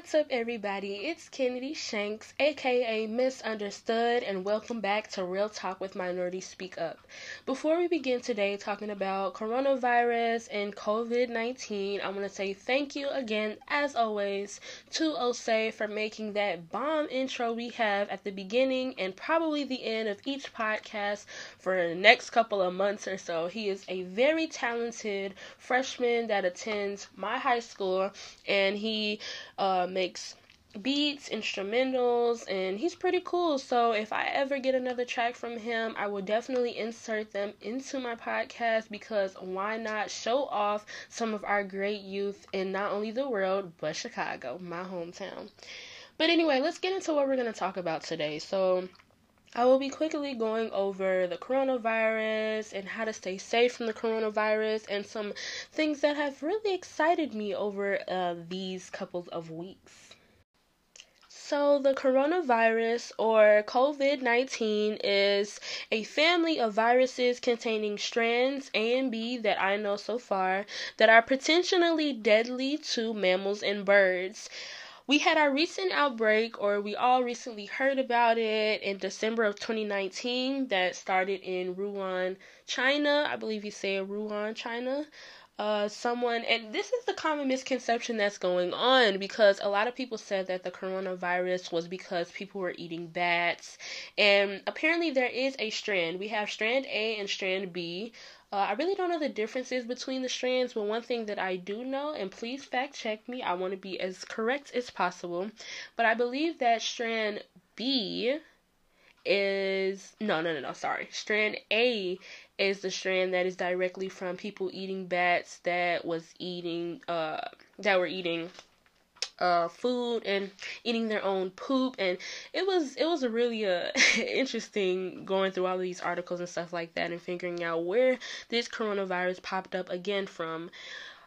What's up, everybody? It's Kennedy Shanks, aka Misunderstood, and welcome back to Real Talk with Minority Speak Up. Before we begin today talking about coronavirus and COVID 19, I want to say thank you again, as always, to Osei for making that bomb intro we have at the beginning and probably the end of each podcast for the next couple of months or so. He is a very talented freshman that attends my high school, and he uh, makes beats, instrumentals, and he's pretty cool. So if I ever get another track from him, I will definitely insert them into my podcast because why not show off some of our great youth in not only the world but Chicago, my hometown. But anyway, let's get into what we're going to talk about today. So I will be quickly going over the coronavirus and how to stay safe from the coronavirus and some things that have really excited me over uh, these couple of weeks. So, the coronavirus or COVID 19 is a family of viruses containing strands A and B that I know so far that are potentially deadly to mammals and birds we had our recent outbreak, or we all recently heard about it in December of 2019 that started in Wuhan, China. I believe you say Wuhan, China. Uh, someone, and this is the common misconception that's going on because a lot of people said that the coronavirus was because people were eating bats, and apparently there is a strand. We have strand A and strand B. Uh, I really don't know the differences between the strands, but one thing that I do know, and please fact check me, I want to be as correct as possible, but I believe that strand B is no no no no sorry. Strand a is the strand that is directly from people eating bats that was eating uh that were eating uh, food and eating their own poop. And it was it was a really uh, interesting going through all of these articles and stuff like that and figuring out where this coronavirus popped up again from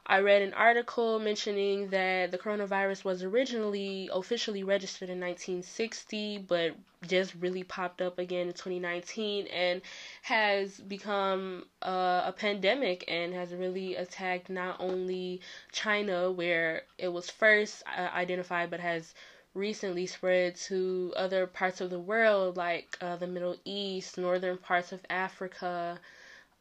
I read an article mentioning that the coronavirus was originally officially registered in 1960, but just really popped up again in 2019 and has become uh, a pandemic and has really attacked not only China, where it was first uh, identified, but has recently spread to other parts of the world like uh, the Middle East, northern parts of Africa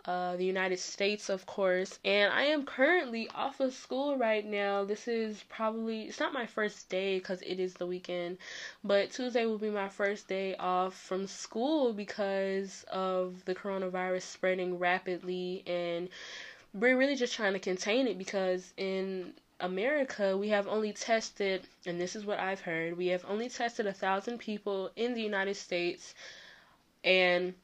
uh, the United States, of course. And I am currently off of school right now. This is probably, it's not my first day because it is the weekend, but Tuesday will be my first day off from school because of the coronavirus spreading rapidly. And we're really just trying to contain it because in America, we have only tested, and this is what I've heard, we have only tested a thousand people in the United States, and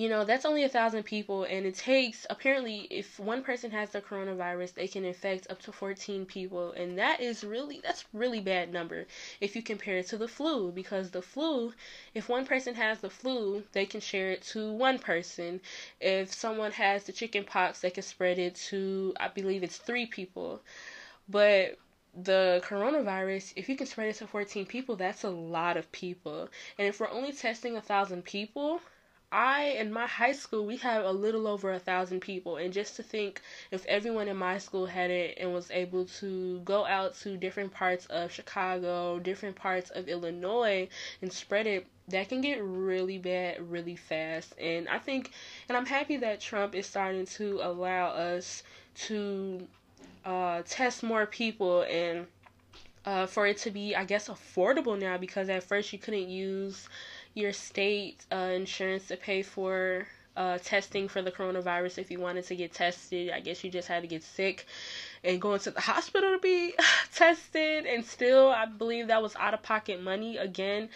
you know that's only a thousand people and it takes apparently if one person has the coronavirus they can infect up to 14 people and that is really that's really bad number if you compare it to the flu because the flu if one person has the flu they can share it to one person if someone has the chicken pox they can spread it to i believe it's three people but the coronavirus, if you can spread it to 14 people, that's a lot of people. And if we're only testing a thousand people, I in my high school we have a little over a thousand people, and just to think if everyone in my school had it and was able to go out to different parts of Chicago, different parts of Illinois, and spread it, that can get really bad really fast. And I think, and I'm happy that Trump is starting to allow us to uh, test more people and uh, for it to be, I guess, affordable now because at first you couldn't use your state uh, insurance to pay for uh, testing for the coronavirus if you wanted to get tested. I guess you just had to get sick and go into the hospital to be tested, and still, I believe that was out of pocket money again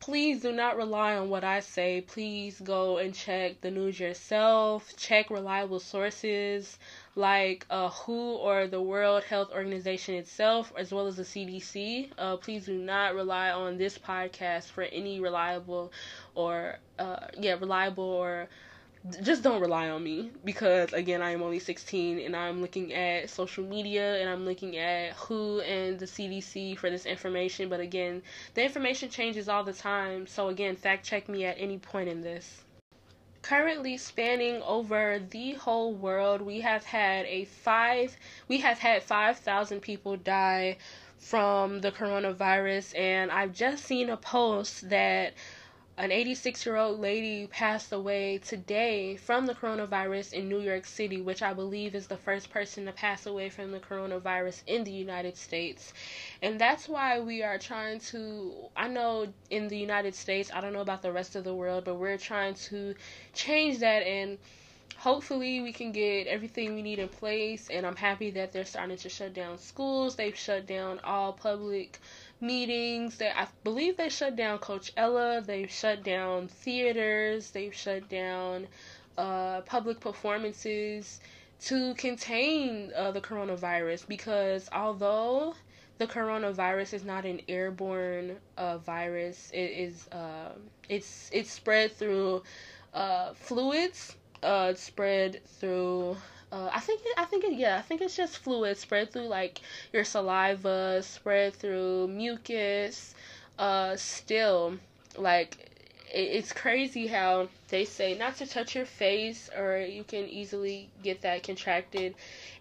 please do not rely on what I say. Please go and check the news yourself. Check reliable sources like uh, WHO or the World Health Organization itself, as well as the CDC. Uh, please do not rely on this podcast for any reliable or uh, yeah reliable or just don't rely on me because again I am only 16 and I'm looking at social media and I'm looking at WHO and the CDC for this information. But again the information changes all the time. So again fact check me at any point in this currently spanning over the whole world. We have had a five we have had 5,000 people die from the coronavirus and I've just seen a post that an 86 year old lady passed away today from the coronavirus in New York City, which I believe is the first person to pass away from the coronavirus in the United States. And that's why we are trying to, I know in the United States, I don't know about the rest of the world, but we're trying to change that and hopefully we can get everything we need in place and i'm happy that they're starting to shut down schools they've shut down all public meetings. They, I believe they shut down Coachella. They've shut down theaters. They've shut down uh, public performances to contain uh, the coronavirus because although the coronavirus is not an airborne uh, virus, it is uh, it's it's spread through uh, fluids. Uh, spread through uh, I think it, I think it, yeah I think it's just fluid spread through like your saliva, spread through mucus. Uh, still, like it, it's crazy how they say not to touch your face or you can easily get that contracted.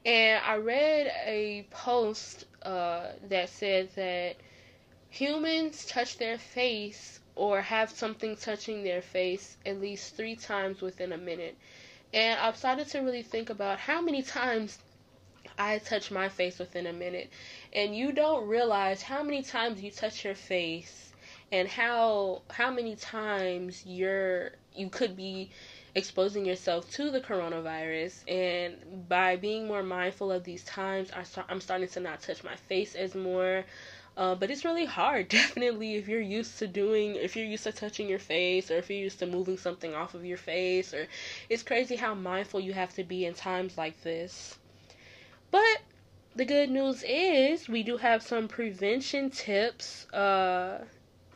And I read a post uh, that said that humans touch their face or have something touching their face at least three times within a minute. And I've started to really think about how many times I touch my face within a minute. And you don't realize how many times you touch your face and how how many times you're you could be exposing yourself to the coronavirus and by being more mindful of these times I I'm starting to not touch my face as more uh, but it's really hard, definitely, if you're used to doing, if you're used to touching your face, or if you're used to moving something off of your face, or it's crazy how mindful you have to be in times like this. But the good news is we do have some prevention tips uh,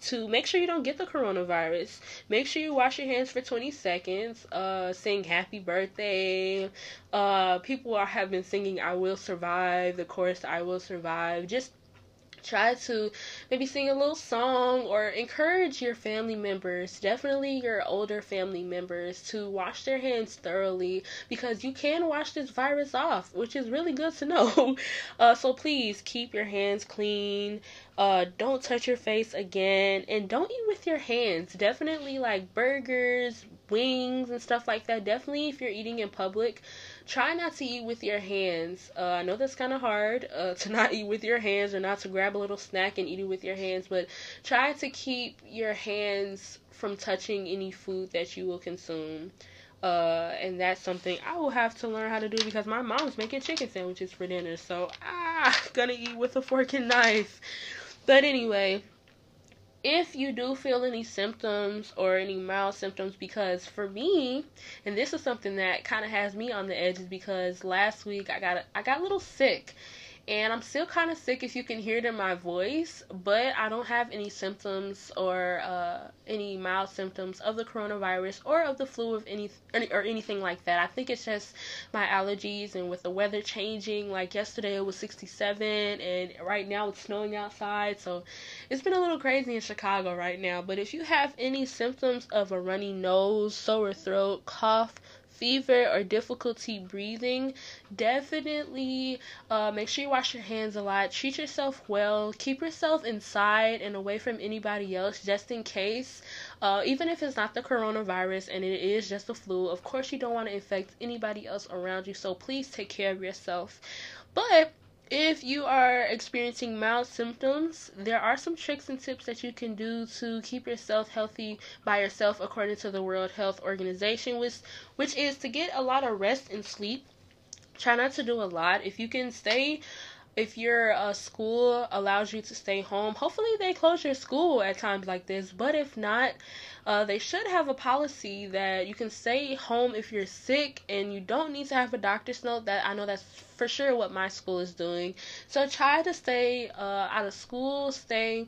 to make sure you don't get the coronavirus. Make sure you wash your hands for 20 seconds. Uh, sing happy birthday. Uh, people are have been singing I will survive, the chorus I will survive. Just try to maybe sing a little song or encourage your family members, definitely your older family members, to wash their hands thoroughly because you can wash this virus off, which is really good to know. Uh, so please keep your hands clean. Uh, don't touch your face again, and don't eat with your hands. Definitely like burgers, wings, and stuff like that. Definitely if you're eating in public try not to eat with your hands. Uh, I know that's kind of hard uh, to not eat with your hands or not to grab a little snack and eat it with your hands, but try to keep your hands from touching any food that you will consume. Uh, and that's something I will have to learn how to do because my mom's making chicken sandwiches for dinner, so I'm gonna eat with a fork and knife. But anyway, if you do feel any symptoms or any mild symptoms because for me and this is something that kind of has me on the edges because last week I got I got a little sick and I'm still kind of sick if you can hear it in my voice, but I don't have any symptoms or uh, any mild symptoms of the coronavirus or of the flu of any or anything like that. I think it's just my allergies and with the weather changing. Like yesterday it was 67 and right now it's snowing outside, so it's been a little crazy in Chicago right now. But if you have any symptoms of a runny nose, sore throat, cough, fever or difficulty breathing, definitely uh, make sure you wash your hands a lot. Treat yourself well. Keep yourself inside and away from anybody else just in case. Uh, even if it's not the coronavirus and it is just the flu, of course, you don't want to infect anybody else around you. So please take care of yourself. But if you are experiencing mild symptoms, there are some tricks and tips that you can do to keep yourself healthy by yourself according to the World Health Organization, which which is to get a lot of rest and sleep. Try not to do a lot. If you can stay if your uh, school allows you to stay home, hopefully they close your school at times like this. But if not, uh, they should have a policy that you can stay home if you're sick and you don't need to have a doctor's note. That I know that's for sure what my school is doing. So try to stay uh, out of school. Stay.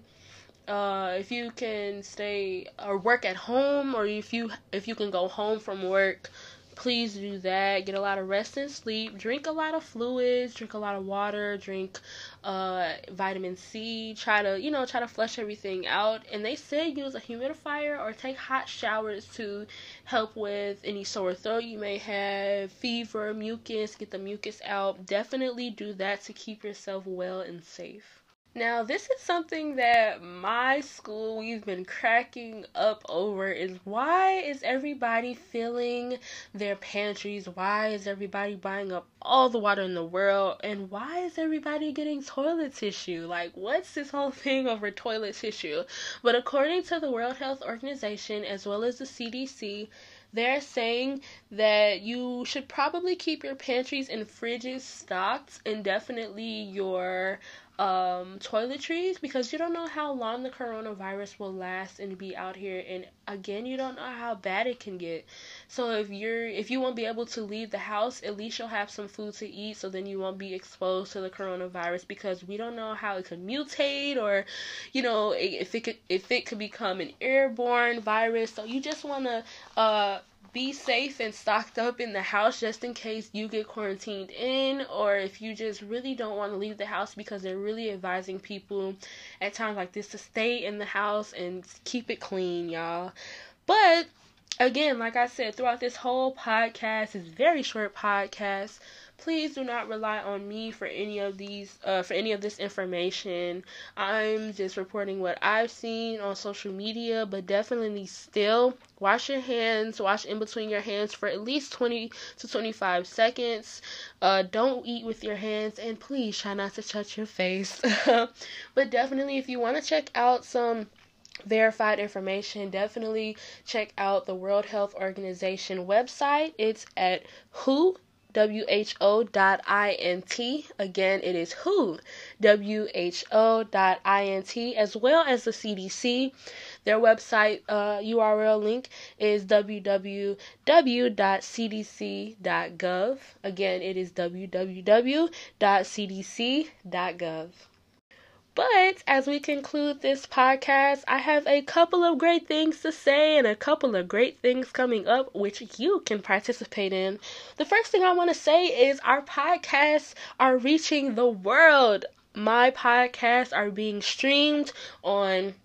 Uh, if you can stay or work at home, or if you if you can go home from work, please do that. Get a lot of rest and sleep. Drink a lot of fluids. Drink a lot of water. Drink uh, vitamin C. Try to, you know, try to flush everything out. And they say use a humidifier or take hot showers to help with any sore throat you may have, fever, mucus, get the mucus out. Definitely do that to keep yourself well and safe. Now, this is something that my school we've been cracking up over is why is everybody filling their pantries? Why is everybody buying up all the water in the world? And why is everybody getting toilet tissue? Like, what's this whole thing over toilet tissue? But according to the World Health Organization as well as the CDC, they're saying that you should probably keep your pantries and fridges stocked and definitely your um, toiletries because you don't know how long the coronavirus will last and be out here. And again you don't know how bad it can get. So if you're if you won't be able to leave the house at least you'll have some food to eat so then you won't be exposed to the coronavirus because we don't know how it could mutate or you know if it could if it could become an airborne virus. So you just want to uh be safe and stocked up in the house just in case you get quarantined in or if you just really don't want to leave the house because they're really advising people at times like this to stay in the house and keep it clean, y'all. But again, like I said, throughout this whole podcast, this very short podcast, please do not rely on me for any of these uh, for any of this information. I'm just reporting what i've seen on social media but definitely still wash your hands wash in between your hands for at least 20 to 25 seconds. Uh, don't eat with your hands and please try not to touch your face. But definitely if you want to check out some verified information, definitely check out the World Health Organization website. It's at who who.int. Again, it is who, who.int, as well as the CDC. Their website uh, URL link is www.cdc.gov. Again, it is www.cdc.gov. But as we conclude this podcast, I have a couple of great things to say and a couple of great things coming up which you can participate in. The first thing I want to say is our podcasts are reaching the world. My podcasts are being streamed on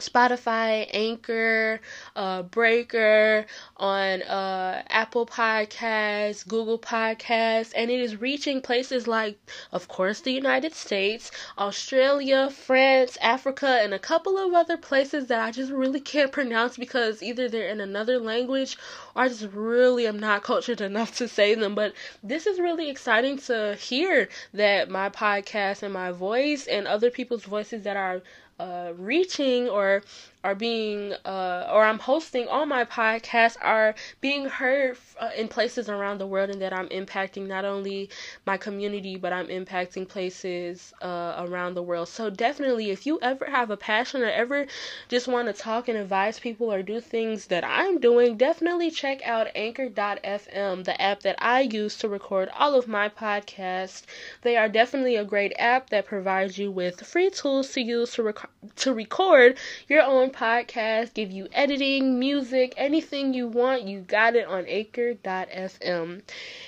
Spotify, Anchor, uh, Breaker, on uh, Apple Podcasts, Google Podcasts, and it is reaching places like, of course, the United States, Australia, France, Africa, and a couple of other places that I just really can't pronounce because either they're in another language or I just really am not cultured enough to say them. But this is really exciting to hear that my podcast and my voice and other people's voices that are uh, reaching or are being uh, or I'm hosting on my podcast are being heard uh, in places around the world and that I'm impacting not only my community but I'm impacting places uh, around the world. So definitely if you ever have a passion or ever just want to talk and advise people or do things that I'm doing, definitely check out anchor.fm, the app that I use to record all of my podcasts. They are definitely a great app that provides you with free tools to use to rec- to record your own podcast, give you editing, music, anything you want, you got it on anchor.fm.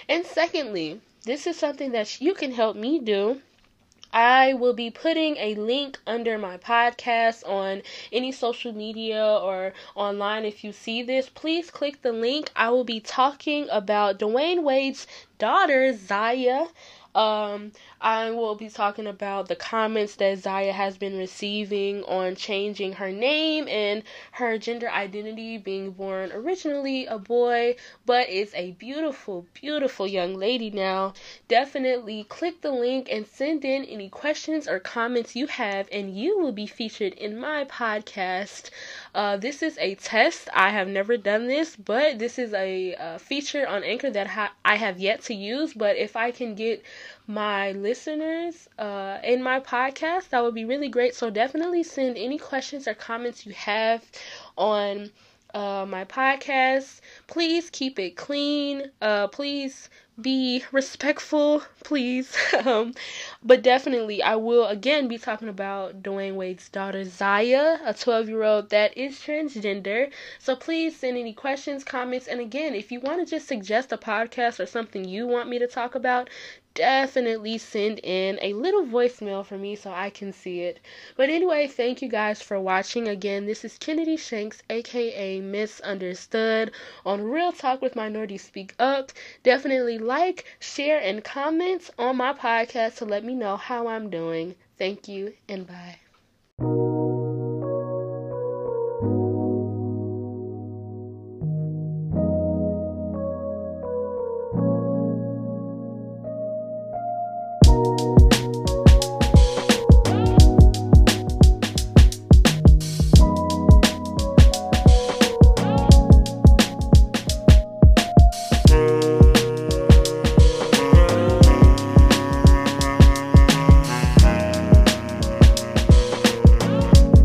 And secondly, this is something that you can help me do. I will be putting a link under my podcast on any social media or online. If you see this, please click the link. I will be talking about Dwyane Wade's daughter, Zaya. Um, I will be talking about the comments that Zaya has been receiving on changing her name and her gender identity, being born originally a boy, but is a beautiful, beautiful young lady now. Definitely click the link and send in any questions or comments you have, and you will be featured in my podcast. Uh, this is a test. I have never done this, but this is a, a feature on Anchor that ha- I have yet to use. But if I can get my listeners uh, in my podcast, that would be really great. So definitely send any questions or comments you have on uh, my podcast. Please keep it clean. Uh, please be respectful, please. um, but definitely, I will again be talking about Dwyane Wade's daughter Zaya, a 12 year old that is transgender. So please send any questions, comments, and again, if you want to just suggest a podcast or something you want me to talk about, definitely send in a little voicemail for me so I can see it. But anyway, thank you guys for watching. Again, this is Kennedy Shanks, aka Misunderstood, on Real Talk with Minority Speak Up. Definitely like, share, and comment on my podcast to let me know how I'm doing. Thank you, and bye.